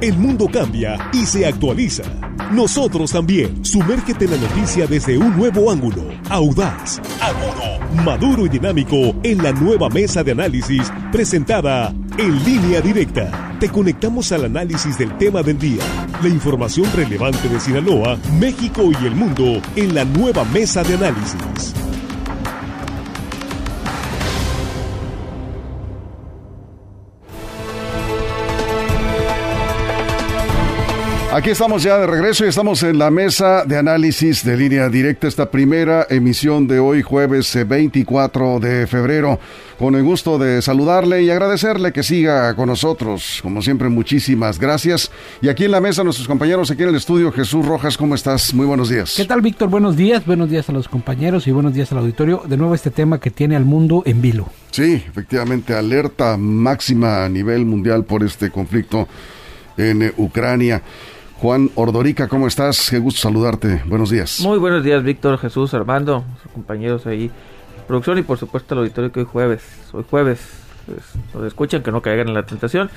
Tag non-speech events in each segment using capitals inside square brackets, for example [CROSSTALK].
El mundo cambia y se actualiza. Nosotros también. Sumérgete en la noticia desde un nuevo ángulo. Audaz, agudo, maduro y dinámico en la nueva mesa de análisis presentada en línea directa. Te conectamos al análisis del tema del día. La información relevante de Sinaloa, México y el mundo en la nueva mesa de análisis. Aquí estamos ya de regreso y estamos en la mesa de análisis de línea directa, esta primera emisión de hoy, jueves 24 eh, de febrero. Con el gusto de saludarle y agradecerle que siga con nosotros. Como siempre, muchísimas gracias. Y aquí en la mesa, nuestros compañeros, aquí en el estudio, Jesús Rojas, ¿cómo estás? Muy buenos días. ¿Qué tal, Víctor? Buenos días, buenos días a los compañeros y buenos días al auditorio. De nuevo, este tema que tiene al mundo en vilo. Sí, efectivamente, alerta máxima a nivel mundial por este conflicto en eh, Ucrania. Juan Ordorica, ¿cómo estás? Qué gusto saludarte. Buenos días. Muy buenos días, Víctor, Jesús, Armando, compañeros ahí, producción y por supuesto el auditorio que hoy jueves, hoy jueves, pues, nos escuchan que no caigan en la tentación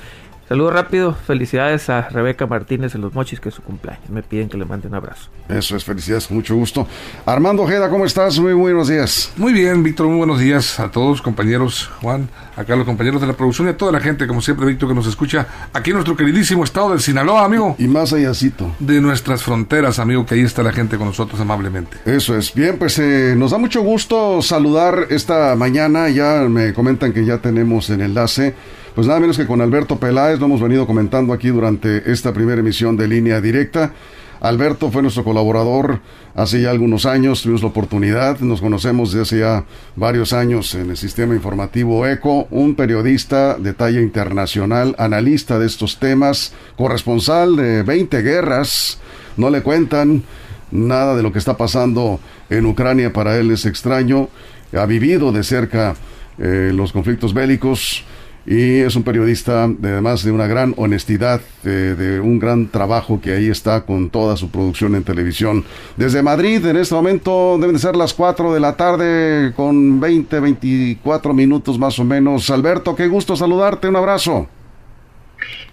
Saludo rápido, felicidades a Rebeca Martínez en los Mochis, que es su cumpleaños. Me piden que le mande un abrazo. Eso es, felicidades, con mucho gusto. Armando Ojeda, ¿cómo estás? Muy buenos días. Muy bien, Víctor, muy buenos días a todos, compañeros, Juan, acá los compañeros de la producción y a toda la gente, como siempre, Víctor, que nos escucha aquí en nuestro queridísimo estado de Sinaloa, amigo. Y más allácito. De nuestras fronteras, amigo, que ahí está la gente con nosotros amablemente. Eso es. Bien, pues eh, nos da mucho gusto saludar esta mañana. Ya me comentan que ya tenemos el enlace pues nada menos que con Alberto Peláez, lo hemos venido comentando aquí durante esta primera emisión de línea directa. Alberto fue nuestro colaborador hace ya algunos años, tuvimos la oportunidad, nos conocemos desde hace ya varios años en el sistema informativo ECO, un periodista de talla internacional, analista de estos temas, corresponsal de 20 guerras, no le cuentan nada de lo que está pasando en Ucrania, para él es extraño, ha vivido de cerca eh, los conflictos bélicos, y es un periodista además de una gran honestidad, de, un gran trabajo que ahí está con toda su producción en televisión. Desde Madrid, en este momento deben de ser las 4 de la tarde con 20, 24 minutos más o menos. Alberto, qué gusto saludarte, un abrazo.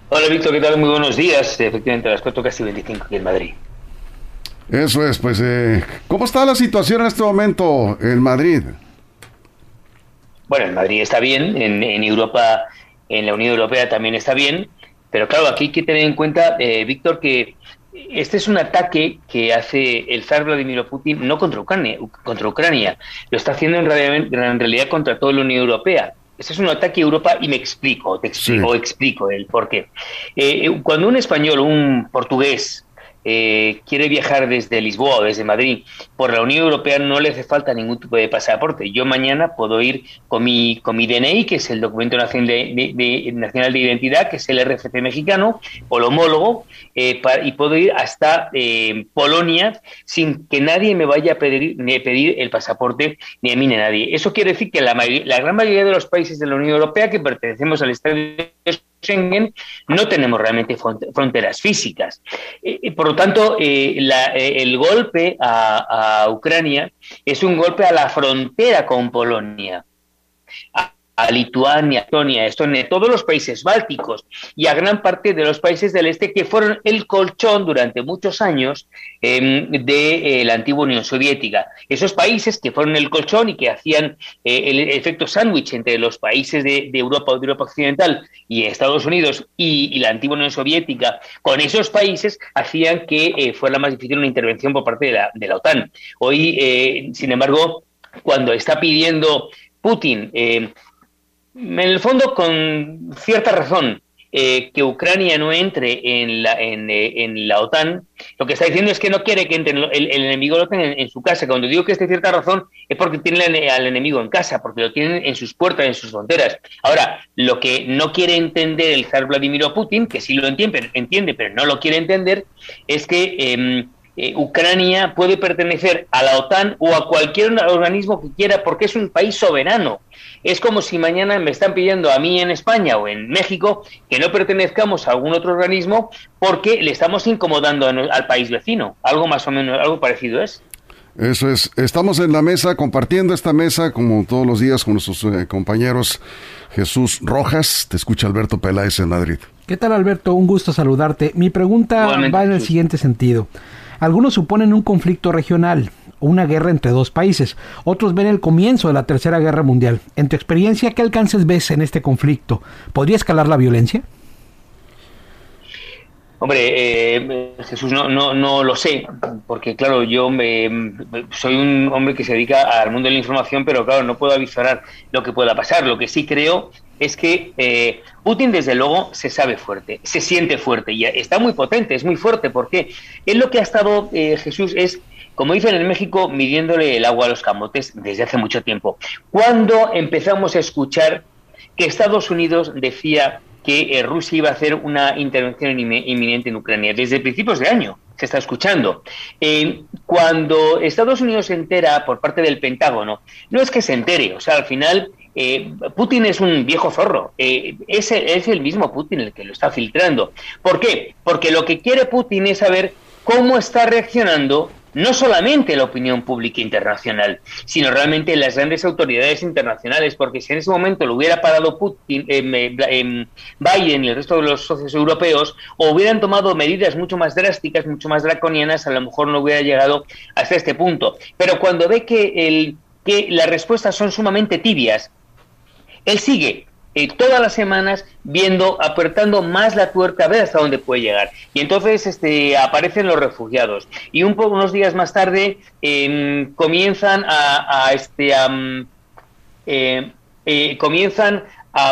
Hola Víctor, ¿qué tal? Muy buenos días. Efectivamente, a las 4 casi 25 aquí en Madrid. Eso es, pues, eh, ¿cómo está la situación en este momento en Madrid? Bueno, en Madrid está bien, en, Europa, en la Unión Europea también está bien, pero claro, aquí hay que tener en cuenta, eh, Víctor, que este es un ataque que hace el zar Vladimir Putin no contra Ucrania, contra Ucrania, lo está haciendo en realidad, contra toda la Unión Europea. Este es un ataque a Europa y me explico, te explico, explico el por qué. Eh, cuando un español, un portugués, eh, quiere viajar desde Lisboa o desde Madrid por la Unión Europea no le hace falta ningún tipo de pasaporte. Yo mañana puedo ir con mi, con mi DNI, que es el documento nacional de, de identidad, que es el RFC mexicano, o el homólogo, eh, y puedo ir hasta eh, Polonia sin que nadie me vaya a pedir, ni pedir el pasaporte, ni a mí ni a nadie. Eso quiere decir que la, la gran mayoría de los países de la Unión Europea que pertenecemos al Estado Schengen, no tenemos realmente fronteras físicas. Eh, por lo tanto, eh, eh, el golpe a, Ucrania es un golpe a la frontera con Polonia a Lituania, Estonia, Estonia, todos los países bálticos y a gran parte de los países del este que fueron el colchón durante muchos años em, de eh, la antigua Unión Soviética. Esos países que fueron el colchón y que hacían eh, el efecto sándwich entre los países de, Europa o de Europa Occidental y Estados Unidos y, la antigua Unión Soviética, con esos países hacían que eh, fuera más difícil una intervención por parte de la, de la OTAN. Hoy, sin embargo, cuando está pidiendo Putin en el fondo con cierta razón, eh, que Ucrania no entre en la, en, eh, en, la OTAN, lo que está diciendo es que no quiere que entre el, enemigo lo tenga en, su casa. Cuando digo que es de cierta razón es porque tiene al enemigo en casa, porque lo tienen en sus puertas, en sus fronteras. Ahora, lo que no quiere entender el zar Vladimir Putin, que sí lo entiende, entiende pero no lo quiere entender, es que em, eh, Ucrania puede pertenecer a la OTAN o a cualquier organismo que quiera porque es un país soberano. Es como si mañana me están pidiendo a mí en España o en México que no pertenezcamos a algún otro organismo porque le estamos incomodando al país vecino. Algo más o menos, algo parecido es. Eso es. Estamos en la mesa, compartiendo esta mesa, como todos los días, con nuestros eh, compañeros. Jesús Rojas, te escucha Alberto Peláez en Madrid. ¿Qué tal Alberto? Un gusto saludarte. Mi pregunta va en el siguiente sentido. Algunos suponen un conflicto regional, una guerra entre dos países. Otros ven el comienzo de la Tercera Guerra Mundial. En tu experiencia, ¿qué alcances ves en este conflicto? ¿Podría escalar la violencia? Hombre, eh, Jesús, no, no, no lo sé, porque claro, yo me, soy un hombre que se dedica al mundo de la información, pero claro, no puedo avisar lo que pueda pasar. Lo que sí creo es que eh, Putin, desde luego, se sabe fuerte, se siente fuerte y está muy potente, es muy fuerte, porque él lo que ha estado, eh, Jesús, es como dicen en México, midiéndole el agua a los camotes desde hace mucho tiempo. Cuando empezamos a escuchar que Estados Unidos decía que eh, Rusia iba a hacer una intervención inminente en Ucrania. Desde principios de año se está escuchando. Cuando Estados Unidos se entera por parte del Pentágono, no es que se entere, o sea, al final eh, Putin es un viejo zorro. es, es el mismo Putin el que lo está filtrando. ¿Por qué? Porque lo que quiere Putin es saber cómo está reaccionando no solamente la opinión pública internacional, sino realmente las grandes autoridades internacionales, porque si en ese momento lo hubiera parado Putin, eh, eh, Biden y el resto de los socios europeos, o hubieran tomado medidas mucho más drásticas, mucho más draconianas, a lo mejor no hubiera llegado hasta este punto. Pero cuando ve que, el, que las respuestas son sumamente tibias, él sigue eh, todas las semanas viendo, apretando más la tuerca a ver hasta dónde puede llegar. Y entonces este, aparecen los refugiados. Y un poco, unos días más tarde em, comienzan a, a este, em, eh, comienzan a, a,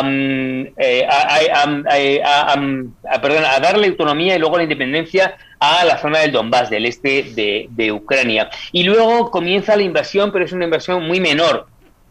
darle autonomía y luego la independencia a la zona del Donbass, del este de Ucrania. Y luego comienza la invasión, pero es una invasión muy menor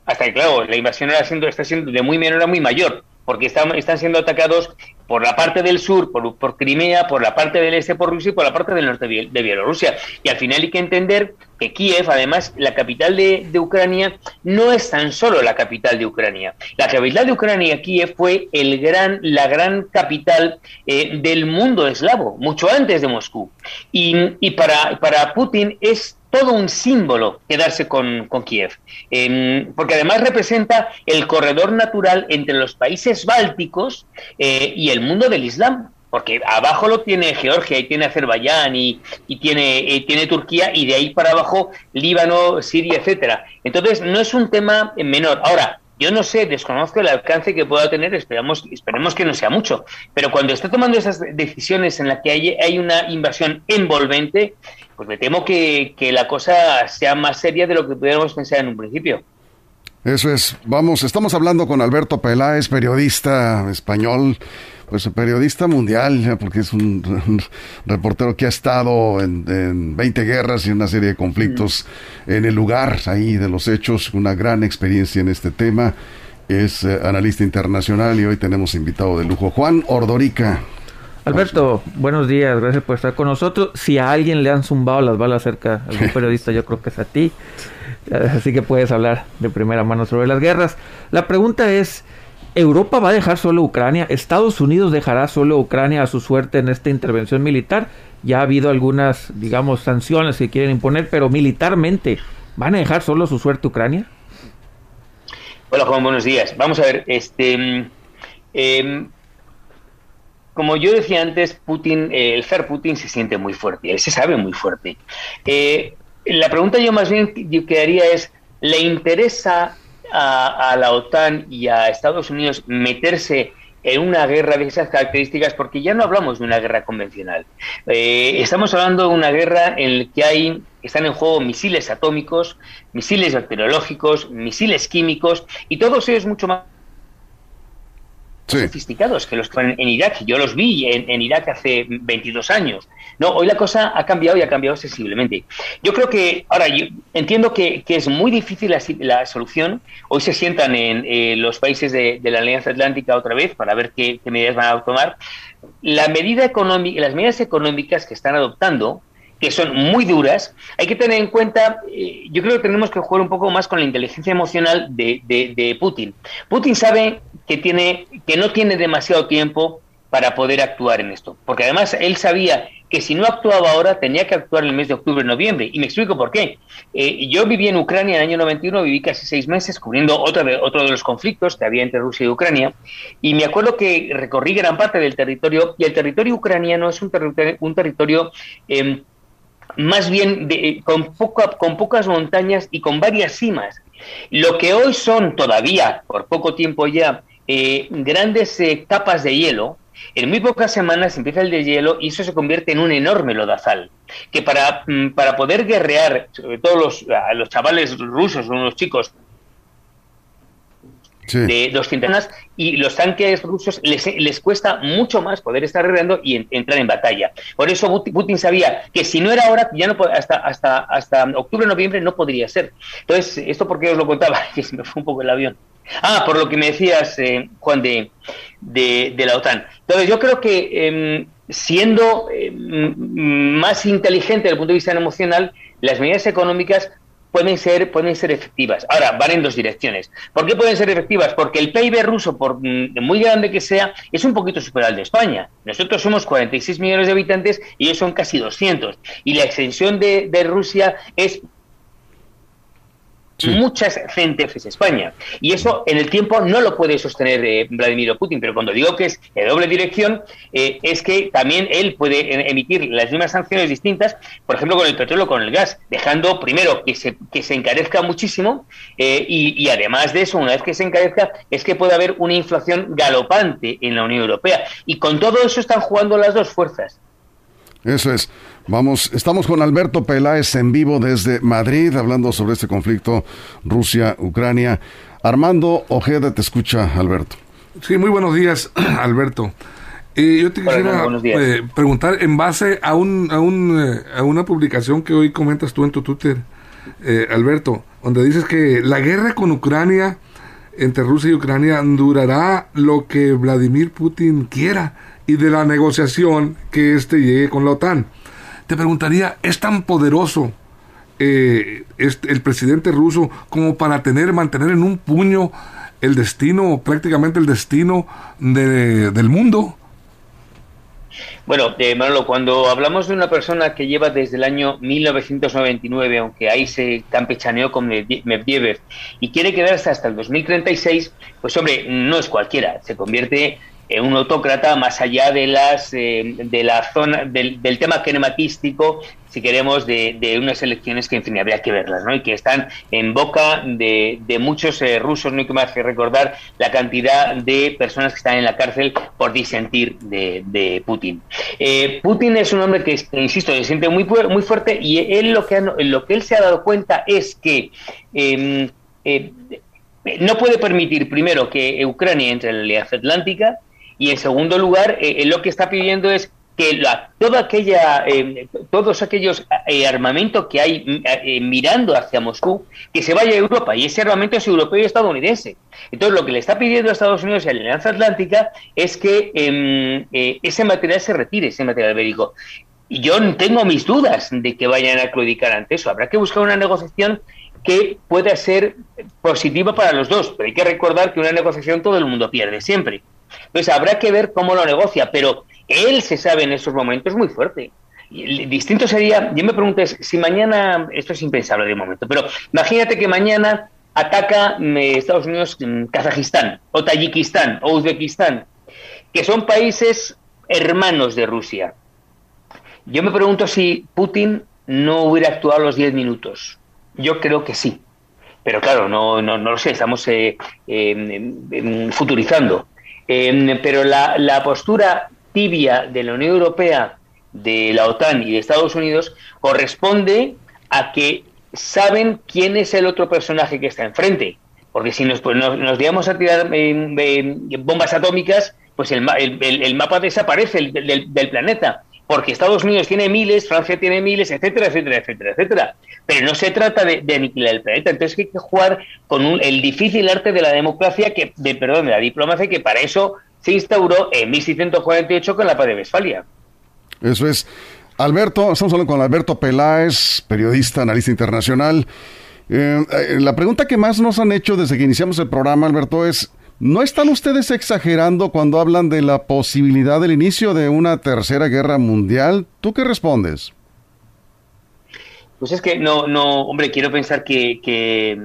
hasta que, claro, la invasión está siendo, está siendo de muy menor a muy mayor, porque están, están siendo atacados por la parte del sur, por, por, Crimea, por la parte del este, por Rusia y por la parte del norte de Bielorrusia. Y al final hay que entender que Kiev, además, la capital de, de, Ucrania, no es tan solo la capital de Ucrania. La capital de Ucrania, Kiev, fue el gran, la gran capital eh, del mundo eslavo, mucho antes de Moscú. Y, y para, para Putin es todo un símbolo quedarse con, con Kiev, em, porque además representa el corredor natural entre los países bálticos eh, y el mundo del Islam. Porque abajo lo tiene Georgia y tiene Azerbaiyán y, y tiene, eh, tiene Turquía y de ahí para abajo Líbano, Siria, etcétera. Entonces no es un tema menor. Ahora, yo no sé, desconozco el alcance que pueda tener, esperamos, esperemos que no sea mucho, pero cuando está tomando esas decisiones en las que hay, hay una invasión envolvente, pues me temo que, la cosa sea más seria de lo que pudiéramos pensar en un principio. Eso es. Vamos, estamos hablando con Alberto Peláez, periodista español, pues periodista mundial, porque es un, reportero que ha estado en, en, 20 guerras y una serie de conflictos mm. en el lugar ahí de los hechos, una gran experiencia en este tema. Es eh, analista internacional y hoy tenemos invitado de lujo Juan Ordorica. Alberto, buenos días, gracias por estar con nosotros. Si a alguien le han zumbado las balas cerca, algún [LAUGHS] periodista, yo creo que es a ti. Así que puedes hablar de primera mano sobre las guerras. La pregunta es, ¿Europa va a dejar solo Ucrania? ¿Estados Unidos dejará solo Ucrania a su suerte en esta intervención militar? Ya ha habido algunas, digamos, sanciones que quieren imponer, pero militarmente, ¿van a dejar solo su suerte Ucrania? Hola Juan, buenos días. Vamos a ver, este... Eh, como yo decía antes, Putin, eh, el zar Putin se siente muy fuerte, él se sabe muy fuerte. Eh, la pregunta yo más bien que haría es, ¿le interesa a, la OTAN y a Estados Unidos meterse en una guerra de esas características, porque ya no hablamos de una guerra convencional. Eh, estamos hablando de una guerra en la que hay, están en juego misiles atómicos, misiles bacteriológicos, misiles químicos, y todos ellos mucho más sofisticados que los que en, en Irak. Yo los vi en, Irak hace 22 años. No, hoy la cosa ha cambiado y ha cambiado sensiblemente. Yo creo que, ahora, yo entiendo que, es muy difícil la, solución. Hoy se sientan en eh, los países de, la Alianza Atlántica otra vez para ver qué, medidas van a tomar. Las medidas económicas que están adoptando, que son muy duras, hay que tener en cuenta, eh, yo creo que tenemos que jugar un poco más con la inteligencia emocional de, de Putin. Putin sabe que, tiene, que no tiene demasiado tiempo para poder actuar en esto. Porque además él sabía que si no actuaba ahora tenía que actuar en el mes de octubre-noviembre. Y me explico por qué. Eh, yo viví en Ucrania en el año 91, viví casi seis meses cubriendo otro de, otro de los conflictos que había entre Rusia y Ucrania. Y me acuerdo que recorrí gran parte del territorio y el territorio ucraniano es un territorio, un territorio em, más bien de, con, con pocas montañas y con varias cimas. Lo que hoy son todavía, por poco tiempo ya, eh, grandes eh, capas de hielo, en muy pocas semanas empieza el deshielo y eso se convierte en un enorme lodazal. Que para, mm, para poder guerrear, sobre todo los, los chavales rusos o los chicos de 200 y los tanques rusos les, les, cuesta mucho más poder estar guerreando y entrar en batalla. Por eso Putin sabía que si no era ahora, ya no hasta hasta hasta octubre noviembre no podría ser. Entonces, esto porque os lo contaba, [LAUGHS] que se me fue un poco el avión. Ah, por lo que me decías, eh, Juan, de, de, la OTAN. Entonces, yo creo que em, siendo em, más inteligente desde el punto de vista emocional, las medidas económicas pueden ser, pueden ser efectivas. Ahora, van en dos direcciones. ¿Por qué pueden ser efectivas? Porque el PIB ruso, por muy grande que sea, es un poquito superior al de España. Nosotros somos 46 millones de habitantes y ellos son casi 200. Y la extensión de, de Rusia es muchas centefes España. Y eso en el tiempo no lo puede sostener eh, Vladimir Putin, pero cuando digo que es de doble dirección, eh, es que también él puede emitir las mismas sanciones distintas, por ejemplo, con el petróleo, con el gas, dejando primero que se, que se encarezca muchísimo eh, y, y, además de eso, una vez que se encarezca, es que puede haber una inflación galopante en la Unión Europea. Y con todo eso están jugando las dos fuerzas. Eso es. Vamos, estamos con Alberto Peláez en vivo desde Madrid, hablando sobre este conflicto Rusia-Ucrania. Armando Ojeda te escucha, Alberto. Sí, muy buenos días, [CLEARS THROAT] Alberto. Eh, yo te quisiera eh, preguntar en base a, un, a, un, eh, a una publicación que hoy comentas tú en tu Twitter, Alberto, donde dices que la guerra con Ucrania, entre Rusia y Ucrania, durará lo que Vladimir Putin quiera y de la negociación que éste llegue con la OTAN. Te preguntaría, ¿es tan poderoso eh, este, el presidente ruso como para tener, mantener en un puño el destino, prácticamente el destino del mundo? Bueno, eh, cuando hablamos de una persona que lleva desde el año 1999, aunque ahí se campechaneó con Medvedev, y quiere quedarse hasta el 2036, pues hombre, no es cualquiera, se convierte eh, un autócrata más allá de las eh, de la zona del, tema kinematístico si queremos de, unas elecciones que en fin habría que verlas ¿no? y que están en boca de, muchos eh, rusos no hay que más que recordar la cantidad de personas que están en la cárcel por disentir de, Putin Putin es un hombre que insisto se siente muy muy fuerte y él lo que lo que él se ha dado cuenta es que em, no puede permitir primero que Ucrania entre en la Alianza Atlántica y en segundo lugar, eh, lo que está pidiendo es que la, toda aquella, eh, todos aquellos eh, armamentos que hay mirando hacia Moscú, que se vaya a Europa, y ese armamento es europeo y estadounidense. Entonces, lo que le está pidiendo a Estados Unidos y a la Alianza Atlántica es que em, ese material se retire, ese material bélico. Y yo tengo mis dudas de que vayan a claudicar ante eso. Habrá que buscar una negociación que pueda ser positiva para los dos, pero hay que recordar que una negociación todo el mundo pierde siempre. Entonces habrá que ver cómo lo negocia, pero él se sabe en esos momentos muy fuerte. distinto sería, yo me pregunto, si mañana, esto es impensable de momento, pero imagínate que mañana ataca eh, Estados Unidos Kazajistán, o Tayikistán, o Uzbekistán, que son países hermanos de Rusia. Yo me pregunto si Putin no hubiera actuado los 10 minutos. Yo creo que sí. Pero claro, no, no, no lo sé, estamos eh, em, futurizando. Em, pero la, la postura tibia de la Unión Europea, de la OTAN y de Estados Unidos corresponde a que saben quién es el otro personaje que está enfrente. Porque si nos, pues nos, nos a tirar em, em, bombas atómicas, pues el, el, el mapa desaparece del, planeta porque Estados Unidos tiene miles, Francia tiene miles, etcétera, etcétera, etcétera, etcétera. Pero no se trata de, aniquilar el planeta, entonces hay que jugar con el difícil arte de la democracia, que, de, perdón, de la diplomacia, que para eso se instauró en 1648 con la paz de Westfalia. Eso es. Alberto, estamos hablando con Alberto Peláez, periodista, analista internacional. Eh, eh, la pregunta que más nos han hecho desde que iniciamos el programa, Alberto, es ¿No están ustedes exagerando cuando hablan de la posibilidad del inicio de una tercera guerra mundial? ¿Tú qué respondes? Pues es que no, no, hombre, quiero pensar que, que,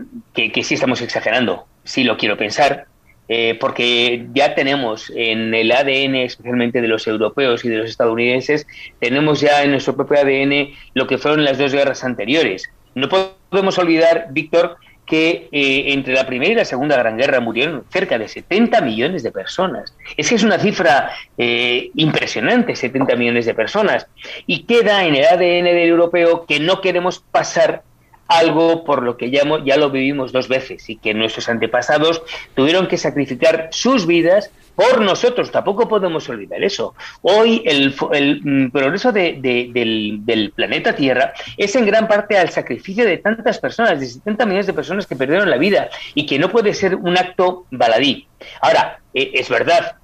que, sí estamos exagerando. Sí lo quiero pensar, eh, porque ya tenemos en el ADN, especialmente de los europeos y de los estadounidenses, tenemos ya en nuestro propio ADN lo que fueron las dos guerras anteriores. No podemos olvidar, Víctor, que eh, entre la Primera y la Segunda Gran Guerra murieron cerca de 70 millones de personas. Es que es una cifra eh, impresionante, 70 millones de personas. Y queda en el ADN del europeo que no queremos pasar algo por lo que ya, ya lo vivimos dos veces y que nuestros antepasados tuvieron que sacrificar sus vidas por nosotros. Tampoco podemos olvidar eso. Hoy el, mm, progreso del, planeta Tierra es en gran parte al sacrificio de tantas personas, de 70 millones de personas que perdieron la vida y que no puede ser un acto baladí. Ahora, eh, es verdad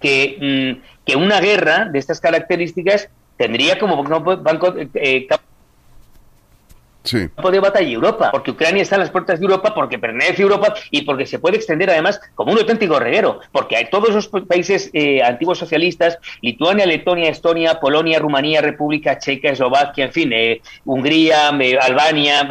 que, mm, que, una guerra de estas características tendría como banco, eh, sí. de batalla Europa, porque Ucrania está en las puertas de Europa, porque pertenece a Europa y porque se puede extender además como un auténtico reguero, porque hay todos los países eh, antiguos socialistas, Lituania, Letonia, Estonia, Polonia, Rumanía, República Checa, Eslovaquia, en fin, eh, Hungría, eh, Albania,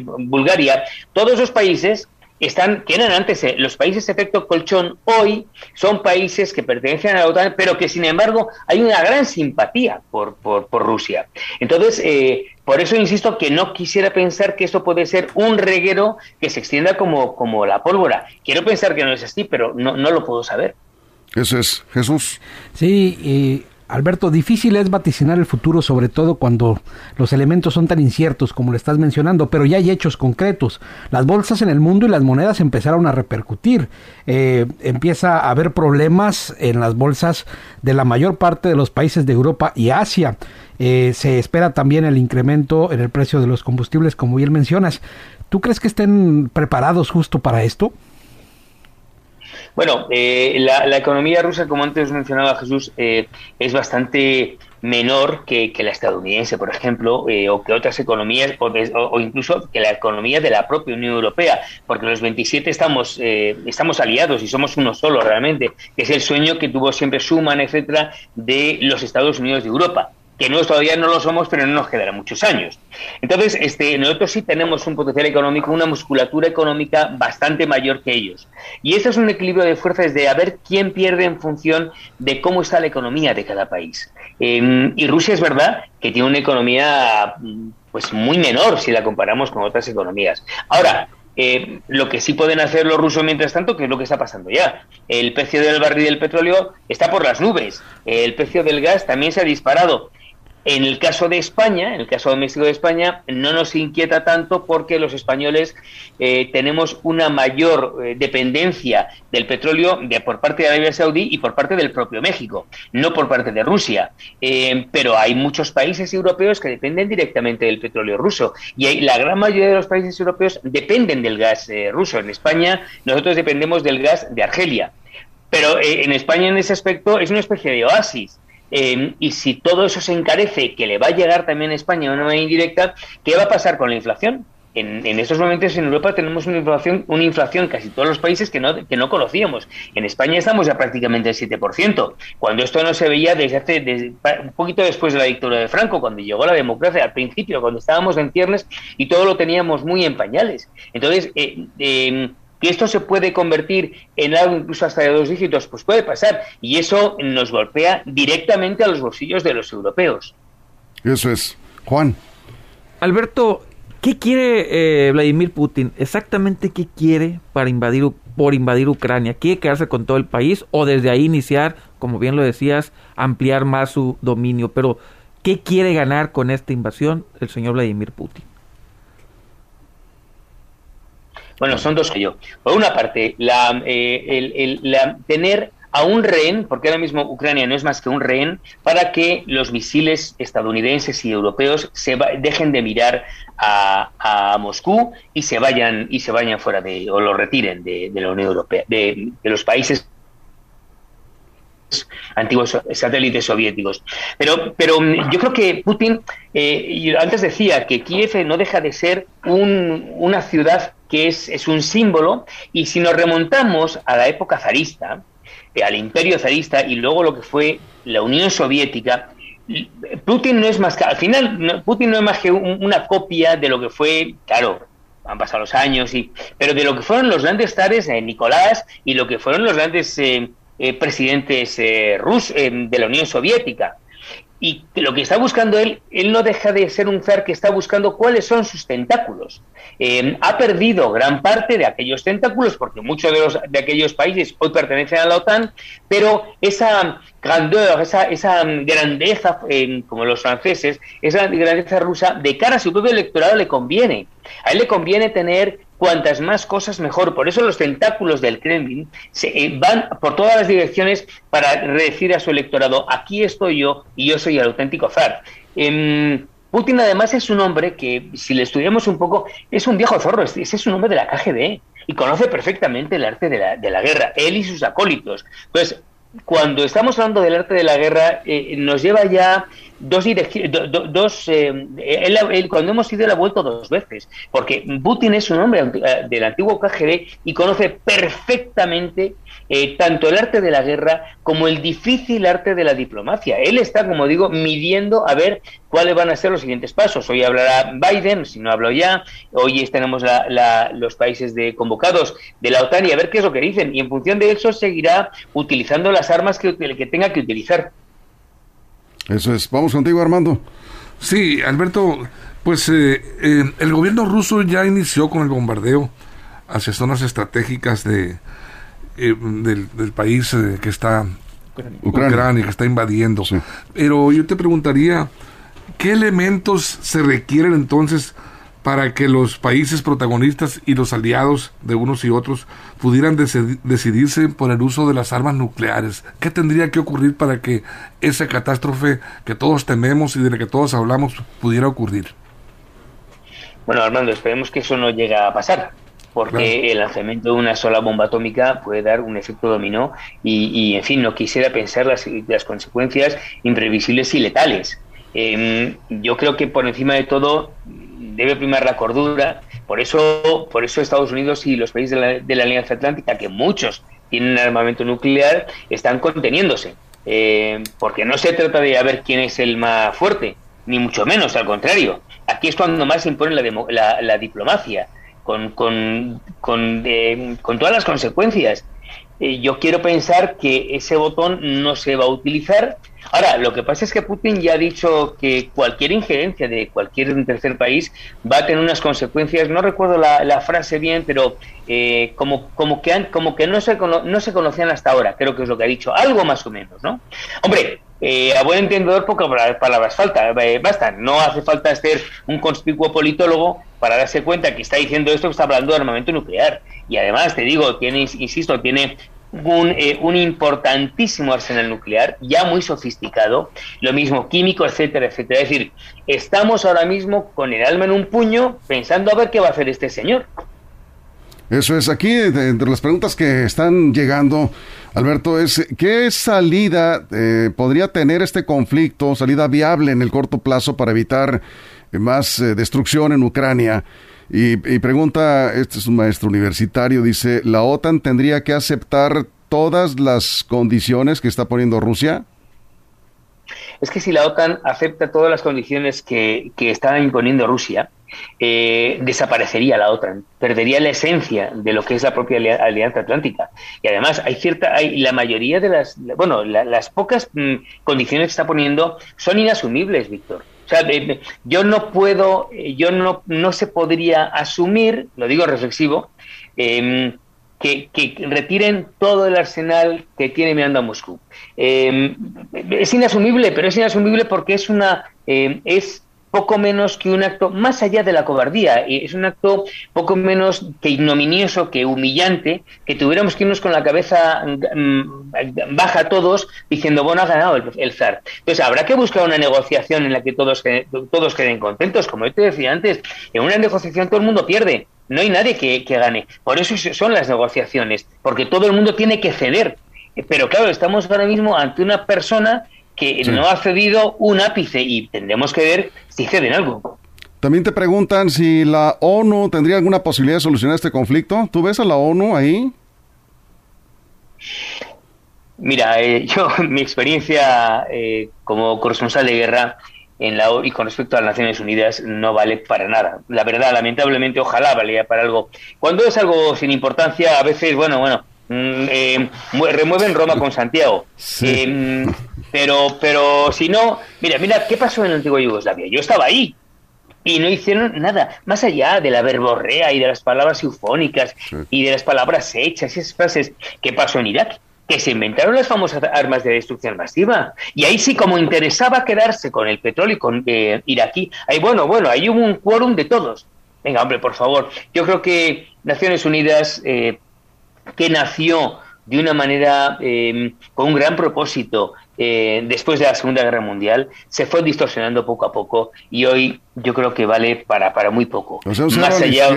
Bulgaria, todos esos países están, que eran antes los países efecto colchón, hoy son países que pertenecen a la OTAN, pero que sin embargo hay una gran simpatía por, por, por Rusia. Entonces, por eso insisto que no quisiera pensar que esto puede ser un reguero que se extienda como, como la pólvora. Quiero pensar que no es así, pero no, no lo puedo saber. Eso es, Jesús. Sí, y Alberto, difícil es vaticinar el futuro, sobre todo cuando los elementos son tan inciertos como le estás mencionando, pero ya hay hechos concretos. Las bolsas en el mundo y las monedas empezaron a repercutir. Eh, empieza a haber problemas en las bolsas de la mayor parte de los países de Europa y Asia. Eh, se espera también el incremento en el precio de los combustibles, como bien mencionas. ¿Tú crees que estén preparados justo para esto? Bueno, eh, la, economía rusa, como antes mencionaba Jesús, eh, es bastante menor que, la estadounidense, por ejemplo, o que otras economías, o, incluso que la economía de la propia Unión Europea, porque los 27 estamos, estamos aliados y somos uno solo realmente, que es el sueño que tuvo siempre Schuman, etcétera, de los Estados Unidos de Europa que nosotros todavía no lo somos, pero no nos quedarán muchos años. Entonces, este, nosotros sí tenemos un potencial económico, una musculatura económica bastante mayor que ellos. Y este es un equilibrio de fuerzas de a ver quién pierde en función de cómo está la economía de cada país. Em, y Rusia es verdad que tiene una economía pues muy menor si la comparamos con otras economías. Ahora, eh, lo que sí pueden hacer los rusos mientras tanto, que es lo que está pasando ya. El precio del barril del petróleo está por las nubes. El precio del gas también se ha disparado. En el caso de España, en el caso doméstico de España, no nos inquieta tanto porque los españoles eh, tenemos una mayor eh, dependencia del petróleo de, por parte de Arabia Saudí y por parte del propio México, no por parte de Rusia. Eh, pero hay muchos países europeos que dependen directamente del petróleo ruso y hay, la gran mayoría de los países europeos dependen del gas ruso. En España nosotros dependemos del gas de Argelia. Pero en España en ese aspecto es una especie de oasis. Em, y si todo eso se encarece, que le va a llegar también a España de una manera indirecta, ¿qué va a pasar con la inflación? En, estos momentos en Europa tenemos una inflación, una inflación casi todos los países que no, que no conocíamos. En España estamos ya prácticamente al 7%, cuando esto no se veía desde hace un poquito después de la dictadura de Franco, cuando llegó la democracia, al principio, cuando estábamos en ciernes y todo lo teníamos muy en pañales. Entonces, eh, em, que esto se puede convertir en algo incluso hasta de dos dígitos, pues puede pasar. Y eso nos golpea directamente a los bolsillos de los europeos. Eso es. Juan. Alberto, ¿qué quiere eh, Vladimir Putin? Exactamente qué quiere para invadir por invadir Ucrania. ¿Quiere quedarse con todo el país o desde ahí iniciar, como bien lo decías, ampliar más su dominio? Pero, ¿qué quiere ganar con esta invasión el señor Vladimir Putin? Bueno, son dos que yo. Por una parte, la, eh, el, tener a un rehén, porque ahora mismo Ucrania no es más que un rehén, para que los misiles estadounidenses y europeos se dejen de mirar a, Moscú y se vayan y se vayan fuera de o lo retiren de, la Unión Europea, de, de los países antiguos satélites soviéticos. Pero, pero mm, yo creo que Putin, eh, antes decía que Kiev no deja de ser un, una ciudad que es, es un símbolo, y si nos remontamos a la época zarista, eh, al imperio zarista y luego lo que fue la Unión Soviética, Putin no es más que, al final, Putin no es más que una copia de lo que fue, claro, han pasado los años, y, pero de lo que fueron los grandes zares, eh, Nicolás, y lo que fueron los grandes eh, presidentes rusos de la Unión Soviética. Y lo que está buscando él, él no deja de ser un zar que está buscando cuáles son sus tentáculos. Eh, ha perdido gran parte de aquellos tentáculos, porque muchos de, los, de aquellos países hoy pertenecen a la OTAN, pero esa grandeur, esa, esa grandeza, como los franceses, esa grandeza rusa, de cara a su propio electorado le conviene. A él le conviene tener cuantas más cosas mejor. Por eso los tentáculos del Kremlin se, eh, van por todas las direcciones para decir a su electorado, aquí estoy yo y yo soy el auténtico zar. Em, Putin además es un hombre que, si le estudiamos un poco, es un viejo zorro, es un hombre de la KGB y conoce perfectamente el arte de la, de la guerra, él y sus acólitos. Entonces, cuando estamos hablando del arte de la guerra, eh, nos lleva ya dos dos, eh, él, cuando hemos ido, él ha vuelto dos veces, porque Putin es un hombre eh, del antiguo KGB y conoce perfectamente eh, tanto el arte de la guerra como el difícil arte de la diplomacia. Él está, como digo, midiendo a ver cuáles van a ser los siguientes pasos. Hoy hablará Biden, si no hablo ya, hoy tenemos los países de convocados de la OTAN y a ver qué es lo que dicen. Y en función de eso seguirá utilizando las armas que tenga que utilizar. Eso es. Vamos contigo, Armando. Sí, Alberto, pues eh, eh, el gobierno ruso ya inició con el bombardeo hacia zonas estratégicas de, eh, del, país que está Ucrania. que está invadiendo. Pero yo te preguntaría, ¿qué elementos se requieren entonces para que los países protagonistas y los aliados de unos y otros pudieran decidirse por el uso de las armas nucleares. ¿Qué tendría que ocurrir para que esa catástrofe que todos tememos y de la que todos hablamos pudiera ocurrir? Bueno, Armando, esperemos que eso no llegue a pasar, porque el lanzamiento de una sola bomba atómica puede dar un efecto dominó y, en fin, no quisiera pensar las, las consecuencias imprevisibles y letales. Em, yo creo que por encima de todo debe primar la cordura. Por eso, por eso Estados Unidos y los países de la, Alianza Atlántica, que muchos tienen armamento nuclear, están conteniéndose. Eh, porque no se trata de ver quién es el más fuerte, ni mucho menos, al contrario. Aquí es cuando más se impone la, la, diplomacia, con, con, con, eh, con todas las consecuencias. Eh, yo quiero pensar que ese botón no se va a utilizar. Ahora, lo que pasa es que Putin ya ha dicho que cualquier injerencia de cualquier tercer país va a tener unas consecuencias, no recuerdo la, frase bien, pero eh, como, como, que, han, como que no, se, no se conocían hasta ahora, creo que es lo que ha dicho, algo más o menos, ¿no? Hombre, eh, a buen entendedor, pocas palabras falta, basta, no hace falta ser un conspicuo politólogo para darse cuenta que está diciendo esto que está hablando de armamento nuclear. Y además, te digo, tiene, insisto, tiene un, eh, un, importantísimo arsenal nuclear, ya muy sofisticado, lo mismo químico, etcétera, etcétera. Es decir, estamos ahora mismo con el alma en un puño pensando a ver qué va a hacer este señor. Eso es, aquí entre las preguntas que están llegando, Alberto, es ¿qué salida eh, podría tener este conflicto, salida viable en el corto plazo para evitar más eh, destrucción en Ucrania? Y, pregunta, este es un maestro universitario, dice, ¿la OTAN tendría que aceptar todas las condiciones que está poniendo Rusia? Es que si la OTAN acepta todas las condiciones que, que está imponiendo Rusia, eh, desaparecería la OTAN, perdería la esencia de lo que es la propia Alianza Atlántica. Y además hay cierta, hay la mayoría de las, bueno, las pocas mm, condiciones que está poniendo son inasumibles, Víctor. O sea, yo no puedo, eh, yo no, no se podría asumir, lo digo reflexivo, em, que, retiren todo el arsenal que tiene mirando a Moscú. Em, es inasumible, pero es inasumible porque es una em, es poco menos que un acto más allá de la cobardía, es un acto poco menos que ignominioso, que humillante, que tuviéramos que irnos con la cabeza mm, baja todos diciendo, bueno, ha ganado el, zar. Entonces habrá que buscar una negociación en la que todos, todos queden contentos. Como yo te decía antes, en una negociación todo el mundo pierde, no hay nadie que gane. Por eso son las negociaciones, porque todo el mundo tiene que ceder. Pero claro, estamos ahora mismo ante una persona que no ha cedido un ápice y tendremos que ver si ceden algo. También te preguntan si la ONU tendría alguna posibilidad de solucionar este conflicto. ¿Tú ves a la ONU ahí? Mira, eh, [LAUGHS] yo, mi experiencia eh, como corresponsal de guerra en la y con respecto a las Naciones Unidas no vale para nada. La verdad, lamentablemente, ojalá valía para algo. Cuando es algo sin importancia, a veces, bueno, bueno, eh, remueven Roma con Santiago. Eh, pero, pero si no, mira, mira, ¿qué pasó en la antigua Yugoslavia? Yo estaba ahí y no hicieron nada, más allá de la verborrea y de las palabras eufónicas y de las palabras hechas y esas frases. ¿Qué pasó en Irak? que se inventaron las famosas armas de destrucción masiva. Y ahí sí, como interesaba quedarse con el petróleo y con eh, iraquí, ahí bueno, bueno, ahí hubo un quórum de todos. Venga, hombre, por favor. Yo creo que Naciones Unidas, eh, que nació de una manera em, con un gran propósito eh, después de la Segunda Guerra Mundial, se fue distorsionando poco a poco y hoy yo creo que vale para, para muy poco. Más allá,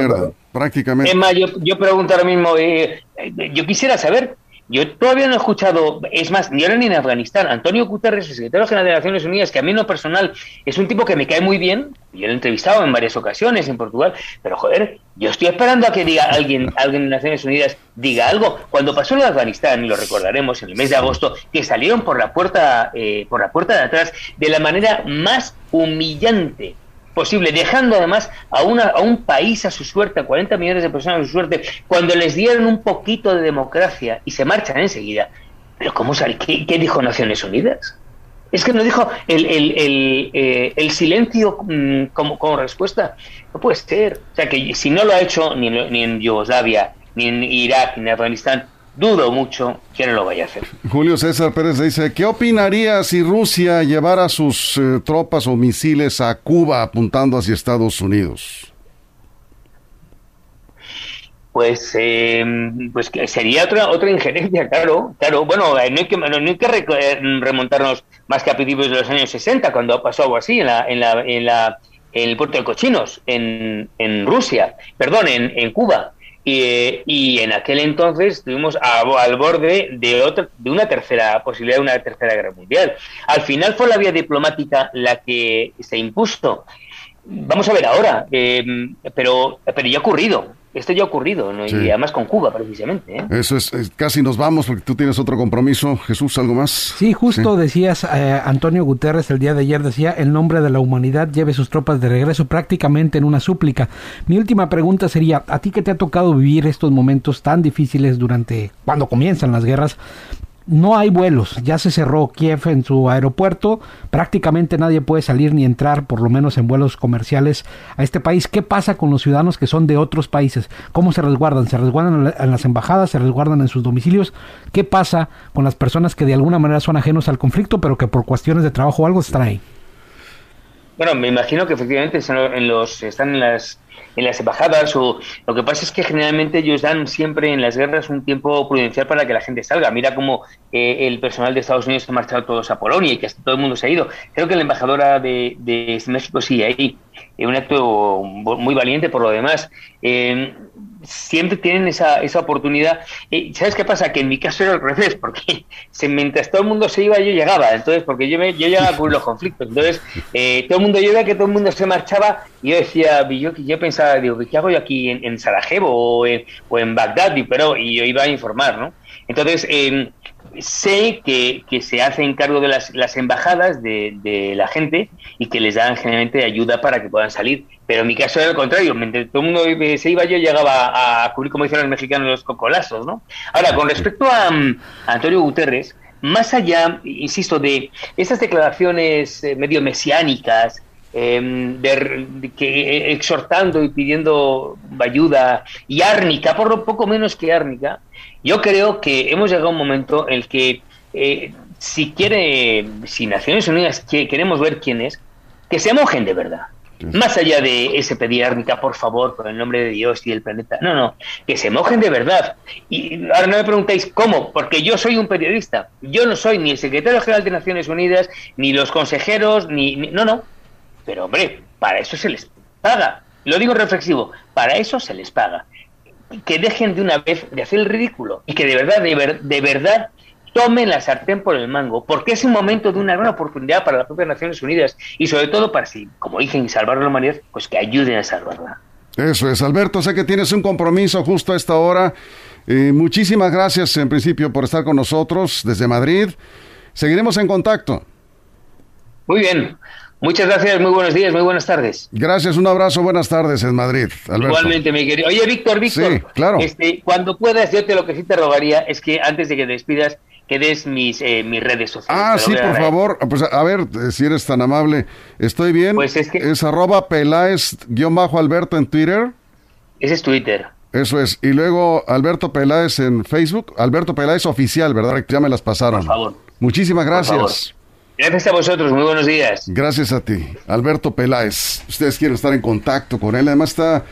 prácticamente. Es más, yo, yo pregunto ahora mismo, yo quisiera saber yo todavía no he escuchado, es más, ni ahora ni en Afganistán, Antonio Guterres, el secretario general de Naciones Unidas, que a mí no personal es un tipo que me cae muy bien, yo lo he entrevistado en varias ocasiones en Portugal, pero joder, yo estoy esperando a que diga alguien, alguien de Naciones Unidas diga algo. Cuando pasó en Afganistán, y lo recordaremos en el mes de agosto, que salieron por la puerta, eh, por la puerta de atrás de la manera más humillante posible, dejando además a, una, a un país a su suerte, a 40 millones de personas a su suerte, cuando les dieron un poquito de democracia y se marchan enseguida. Pero ¿cómo sale? ¿Qué, dijo Naciones Unidas? Es que no dijo el, el, el, eh, silencio mm, como, como, respuesta. No puede ser. O sea, que si no lo ha hecho ni ni en Yugoslavia, ni en Irak, ni en Afganistán, dudo mucho que no lo vaya a hacer. Julio César Pérez dice, ¿qué opinaría si Rusia llevara sus eh, tropas o misiles a Cuba apuntando hacia Estados Unidos? Pues, eh, pues sería otra otra injerencia, claro, claro. Bueno, no hay que, no hay que eh, remontarnos más que a principios de los años 60, cuando pasó algo así en la, en la, en la el puerto de Cochinos, en, en Rusia, perdón, en, en Cuba. Y, en aquel entonces estuvimos al borde de, otra, de una tercera posibilidad de una tercera guerra mundial. Al final fue la vía diplomática la que se impuso. Vamos a ver ahora, eh, pero, pero ya ha ocurrido. Esto ya ha ocurrido, y además con Cuba, precisamente. ¿eh? Eso es, casi nos vamos porque tú tienes otro compromiso. Jesús, ¿algo más? Sí, justo decías, eh, Antonio Guterres el día de ayer decía, el nombre de la humanidad lleve sus tropas de regreso prácticamente en una súplica. Mi última pregunta sería, ¿a ti que te ha tocado vivir estos momentos tan difíciles durante, cuando comienzan las guerras? No hay vuelos, ya se cerró Kiev en su aeropuerto, prácticamente nadie puede salir ni entrar, por lo menos en vuelos comerciales, a este país. ¿Qué pasa con los ciudadanos que son de otros países? ¿Cómo se resguardan? ¿Se resguardan en las embajadas? ¿Se resguardan en sus domicilios? ¿Qué pasa con las personas que de alguna manera son ajenos al conflicto, pero que por cuestiones de trabajo o algo están ahí? Bueno, me imagino que efectivamente en los, están en las en las embajadas o lo que pasa es que generalmente ellos dan siempre en las guerras un tiempo prudencial para que la gente salga. Mira cómo eh, el personal de Estados Unidos se ha marchado todos a Polonia y que todo el mundo se ha ido. Creo que la embajadora de, de México sigue ahí. Es un acto muy valiente por lo demás. Eh, siempre tienen esa, esa oportunidad. Y ¿Sabes qué pasa? Que en mi caso era al revés, porque [LAUGHS] mientras todo el mundo se iba, yo llegaba. Entonces, porque yo, me, yo llegaba cubrir los conflictos. Entonces, eh, todo el mundo, yo veía que todo el mundo se marchaba y yo decía, yo, yo pensaba, digo, ¿qué hago yo aquí en, Sarajevo o en, o en Bagdad? Y, pero, y yo iba a informar, ¿no? Entonces, eh, sé que, que, se hace encargo de las, las embajadas de, de, la gente y que les dan generalmente ayuda para que puedan salir. Pero en mi caso era lo contrario, mientras todo el mundo se iba yo llegaba a cubrir, como dicen los mexicanos, los cocolazos. ¿no? Ahora, con respecto a, Antonio Guterres, más allá, insisto, de esas declaraciones eh, medio mesiánicas, em, de, que exhortando y pidiendo ayuda y árnica, por lo poco menos que árnica, yo creo que hemos llegado a un momento en el que eh, si quiere, si Naciones Unidas queremos ver quién es, que se mojen de verdad. Más allá de ese pedir árnica, por favor, por el nombre de Dios y del planeta. No, no, que se mojen de verdad. Y ahora no me preguntéis cómo, porque yo soy un periodista. Yo no soy ni el secretario general de Naciones Unidas, ni los consejeros, ni. no, no. Pero hombre, para eso se les paga. Lo digo reflexivo, para eso se les paga que dejen de una vez de hacer el ridículo y que de verdad, de, de verdad tomen la sartén por el mango, porque es un momento de una gran oportunidad para las propias Naciones Unidas y sobre todo para, si, como dicen, salvar la humanidad, pues que ayuden a salvarla. Eso es, Alberto, sé que tienes un compromiso justo a esta hora. Eh, muchísimas gracias en principio por estar con nosotros desde Madrid. Seguiremos en contacto. Muy bien. Muchas gracias, muy buenos días, muy buenas tardes. Gracias, un abrazo, buenas tardes en Madrid. Igualmente, mi querido. Oye, Víctor, Víctor, sí, claro. Este, cuando puedas, yo te lo que sí te rogaría es que antes de que te despidas, que des mis, eh, mis redes sociales. Ah, sí, por favor. Pues a ver, eh, si eres tan amable. ¿Estoy bien? Pues es que... Es arroba Peláez-Alberto en Twitter. Ese es Twitter. Eso es. Y luego Alberto Peláez en Facebook. Alberto Peláez oficial, ¿verdad? Ya me las pasaron. Por favor. Muchísimas gracias. Gracias a vosotros, muy buenos días. Gracias a ti, Alberto Peláez. Ustedes quieren estar en contacto con él, además está,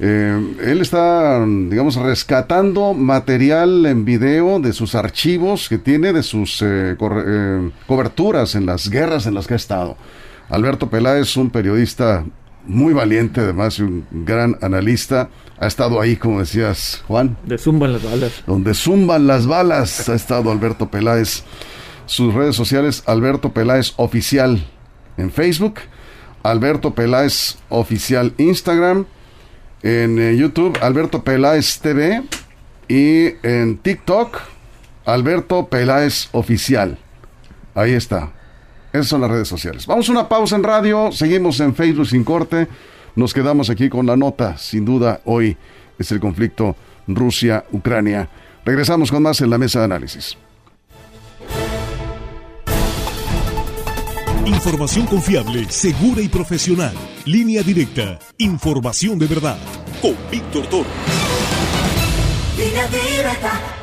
eh, él está, digamos, rescatando material en video de sus archivos que tiene de sus eh, eh, coberturas en las guerras en las que ha estado. Alberto Peláez, es un periodista muy valiente, además, un gran analista. Ha estado ahí, como decías, Juan. De zumban las balas. Donde zumban las balas ha estado Alberto Peláez sus redes sociales Alberto Peláez Oficial en Facebook, Alberto Peláez Oficial Instagram, en eh, YouTube Alberto Peláez TV y en TikTok Alberto Peláez Oficial. Ahí está. Esas son las redes sociales. Vamos a una pausa en radio, seguimos en Facebook sin corte, nos quedamos aquí con la nota, sin duda hoy es el conflicto Rusia-Ucrania. Regresamos con más en la mesa de análisis. Información confiable, segura y profesional. Línea directa. Información de verdad. Con Víctor Toro. Línea directa.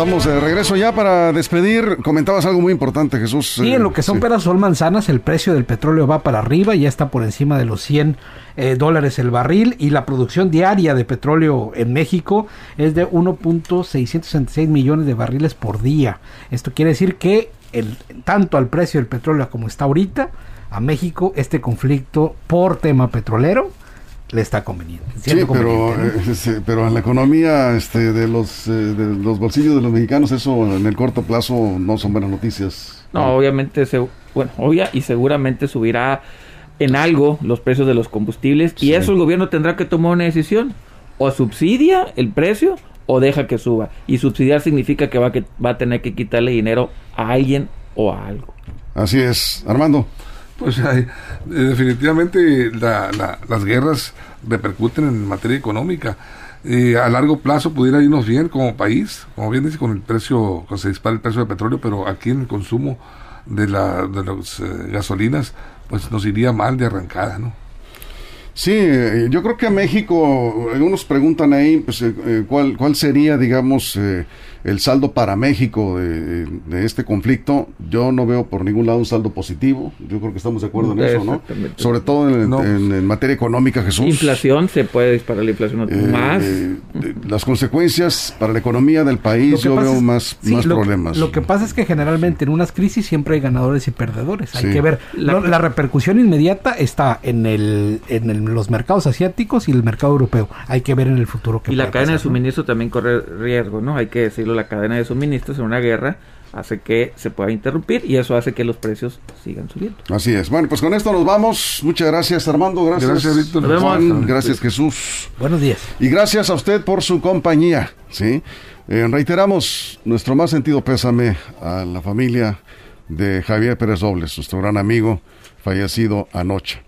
Estamos de regreso ya para despedir. Comentabas algo muy importante, Jesús. Sí, en lo que son peras sol manzanas, el precio del petróleo va para arriba, ya está por encima de los 100 eh, dólares el barril y la producción diaria de petróleo en México es de 1.666 millones de barriles por día. Esto quiere decir que el, tanto al precio del petróleo como está ahorita, a México este conflicto por tema petrolero le está conveniente. Sí, pero, eh, pero en la economía este, de, los, eh, de los bolsillos de los mexicanos, eso en el corto plazo no son buenas noticias. No, obviamente, se, bueno, obvia y seguramente subirá en algo los precios de los combustibles y eso el gobierno tendrá que tomar una decisión. O subsidia el precio o deja que suba. Y subsidiar significa que va, que va a tener que quitarle dinero a alguien o a algo. Así es. Armando. Pues eh, definitivamente las guerras repercuten en materia económica. Eh, a largo plazo pudiera irnos bien como país, como bien dice, con el precio, cuando se dispara el precio del petróleo, pero aquí en el consumo de, la, de las eh, gasolinas, pues nos iría mal de arrancada, ¿no? Sí, yo creo que México, algunos preguntan ahí, pues, ¿cuál, ¿cuál sería, digamos, el saldo para México de, este conflicto, yo no veo por ningún lado un saldo positivo. Yo creo que estamos de acuerdo en eso, ¿no? Sobre todo en, materia económica, Jesús. Inflación, se puede disparar la inflación eh, más. las consecuencias para la economía del país, yo veo más, más problemas. Lo que pasa es que generalmente en unas crisis siempre hay ganadores y perdedores. Hay que ver. La, repercusión inmediata está en, el, en los mercados asiáticos y el mercado europeo. Hay que ver en el futuro qué Y la cadena de suministro también corre riesgo, ¿no? Hay que decirlo la cadena de suministros en una guerra hace que se pueda interrumpir y eso hace que los precios sigan subiendo. Así es. Bueno, pues con esto nos vamos. Muchas gracias Armando, gracias, gracias Víctor, gracias Jesús. Buenos días. Y gracias a usted por su compañía. ¿sí? Eh, reiteramos nuestro más sentido pésame a la familia de Javier Pérez Dobles, nuestro gran amigo fallecido anoche.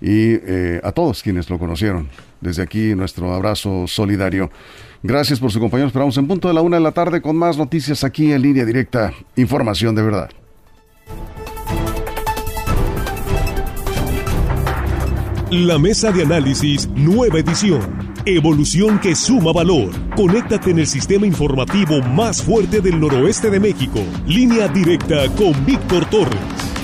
Y eh, a todos quienes lo conocieron. Desde aquí nuestro abrazo solidario. Gracias por su compañía. Esperamos en punto de la una de la tarde con más noticias aquí en línea directa. Información de verdad. La mesa de análisis, nueva edición. Evolución que suma valor. Conéctate en el sistema informativo más fuerte del noroeste de México. Línea directa con Víctor Torres.